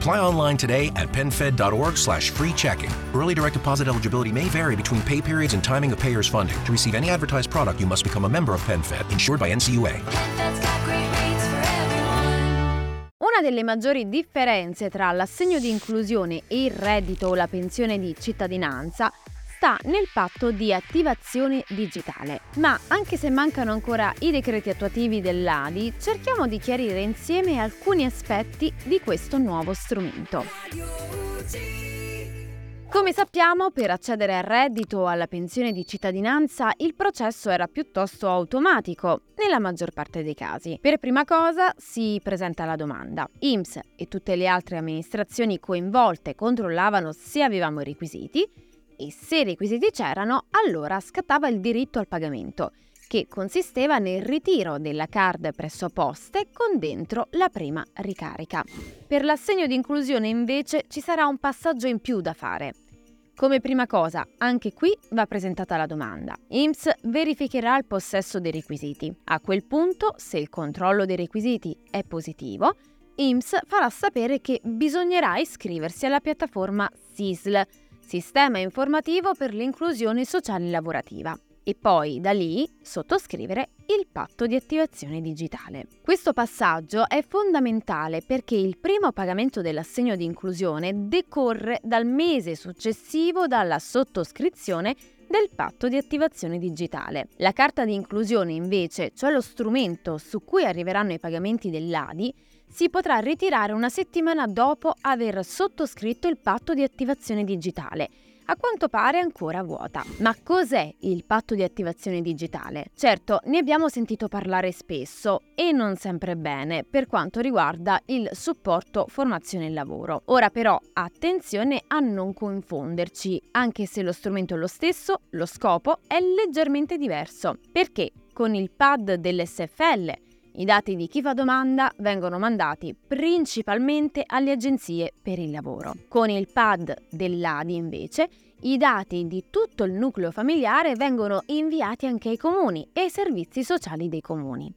Apply online today at penfed.org slash free checking. Early direct deposit eligibility may vary between pay periods and timing of payer's funding. To receive any advertised product, you must become a member of PenFed, insured by NCUA. Una delle maggiori differenze tra l'assegno di inclusione e il reddito o la pensione di cittadinanza sta nel patto di attivazione digitale. Ma anche se mancano ancora i decreti attuativi dell'ADI, cerchiamo di chiarire insieme alcuni aspetti di questo nuovo strumento. Come sappiamo, per accedere al reddito o alla pensione di cittadinanza il processo era piuttosto automatico, nella maggior parte dei casi. Per prima cosa si presenta la domanda. IMSS e tutte le altre amministrazioni coinvolte controllavano se avevamo i requisiti e se i requisiti c'erano, allora scattava il diritto al pagamento che consisteva nel ritiro della card presso poste con dentro la prima ricarica. Per l'assegno di inclusione invece ci sarà un passaggio in più da fare. Come prima cosa, anche qui va presentata la domanda. IMSS verificherà il possesso dei requisiti. A quel punto, se il controllo dei requisiti è positivo, IMSS farà sapere che bisognerà iscriversi alla piattaforma SISL, Sistema Informativo per l'Inclusione Sociale Lavorativa e poi da lì sottoscrivere il patto di attivazione digitale. Questo passaggio è fondamentale perché il primo pagamento dell'assegno di inclusione decorre dal mese successivo dalla sottoscrizione del patto di attivazione digitale. La carta di inclusione invece, cioè lo strumento su cui arriveranno i pagamenti dell'ADI, si potrà ritirare una settimana dopo aver sottoscritto il patto di attivazione digitale a quanto pare ancora vuota. Ma cos'è il patto di attivazione digitale? Certo, ne abbiamo sentito parlare spesso e non sempre bene per quanto riguarda il supporto formazione e lavoro. Ora però attenzione a non confonderci, anche se lo strumento è lo stesso, lo scopo è leggermente diverso. Perché con il pad dell'SFL i dati di chi fa domanda vengono mandati principalmente alle agenzie per il lavoro. Con il pad dell'ADI invece i dati di tutto il nucleo familiare vengono inviati anche ai comuni e ai servizi sociali dei comuni.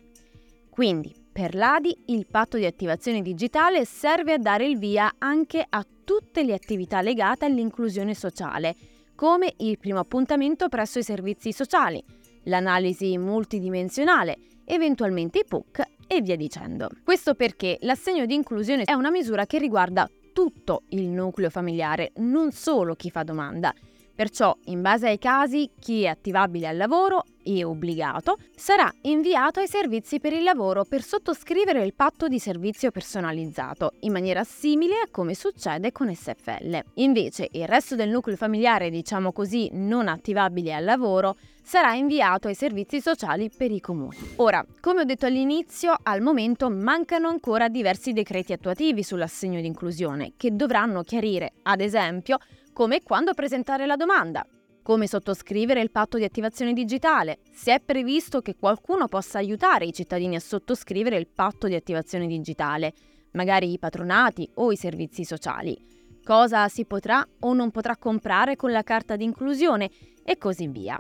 Quindi, per l'ADI il patto di attivazione digitale serve a dare il via anche a tutte le attività legate all'inclusione sociale, come il primo appuntamento presso i servizi sociali, l'analisi multidimensionale, eventualmente i PUC e via dicendo. Questo perché l'assegno di inclusione è una misura che riguarda tutto il nucleo familiare, non solo chi fa domanda. Perciò, in base ai casi, chi è attivabile al lavoro e obbligato sarà inviato ai servizi per il lavoro per sottoscrivere il patto di servizio personalizzato, in maniera simile a come succede con SFL. Invece, il resto del nucleo familiare, diciamo così, non attivabile al lavoro, sarà inviato ai servizi sociali per i comuni. Ora, come ho detto all'inizio, al momento mancano ancora diversi decreti attuativi sull'assegno di inclusione che dovranno chiarire, ad esempio, come e quando presentare la domanda, come sottoscrivere il patto di attivazione digitale, se è previsto che qualcuno possa aiutare i cittadini a sottoscrivere il patto di attivazione digitale, magari i patronati o i servizi sociali, cosa si potrà o non potrà comprare con la carta di inclusione e così via.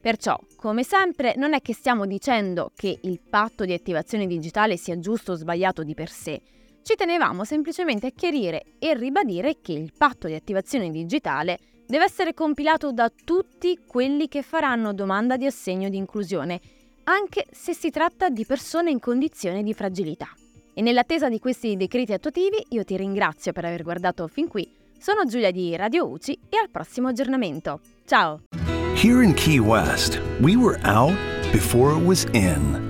Perciò, come sempre, non è che stiamo dicendo che il patto di attivazione digitale sia giusto o sbagliato di per sé, ci tenevamo semplicemente a chiarire e ribadire che il patto di attivazione digitale deve essere compilato da tutti quelli che faranno domanda di assegno di inclusione, anche se si tratta di persone in condizione di fragilità. E nell'attesa di questi decreti attuativi io ti ringrazio per aver guardato fin qui Sono Giulia di Radio UCI e al prossimo aggiornamento. Ciao! Here in Key West, we were out before it was in.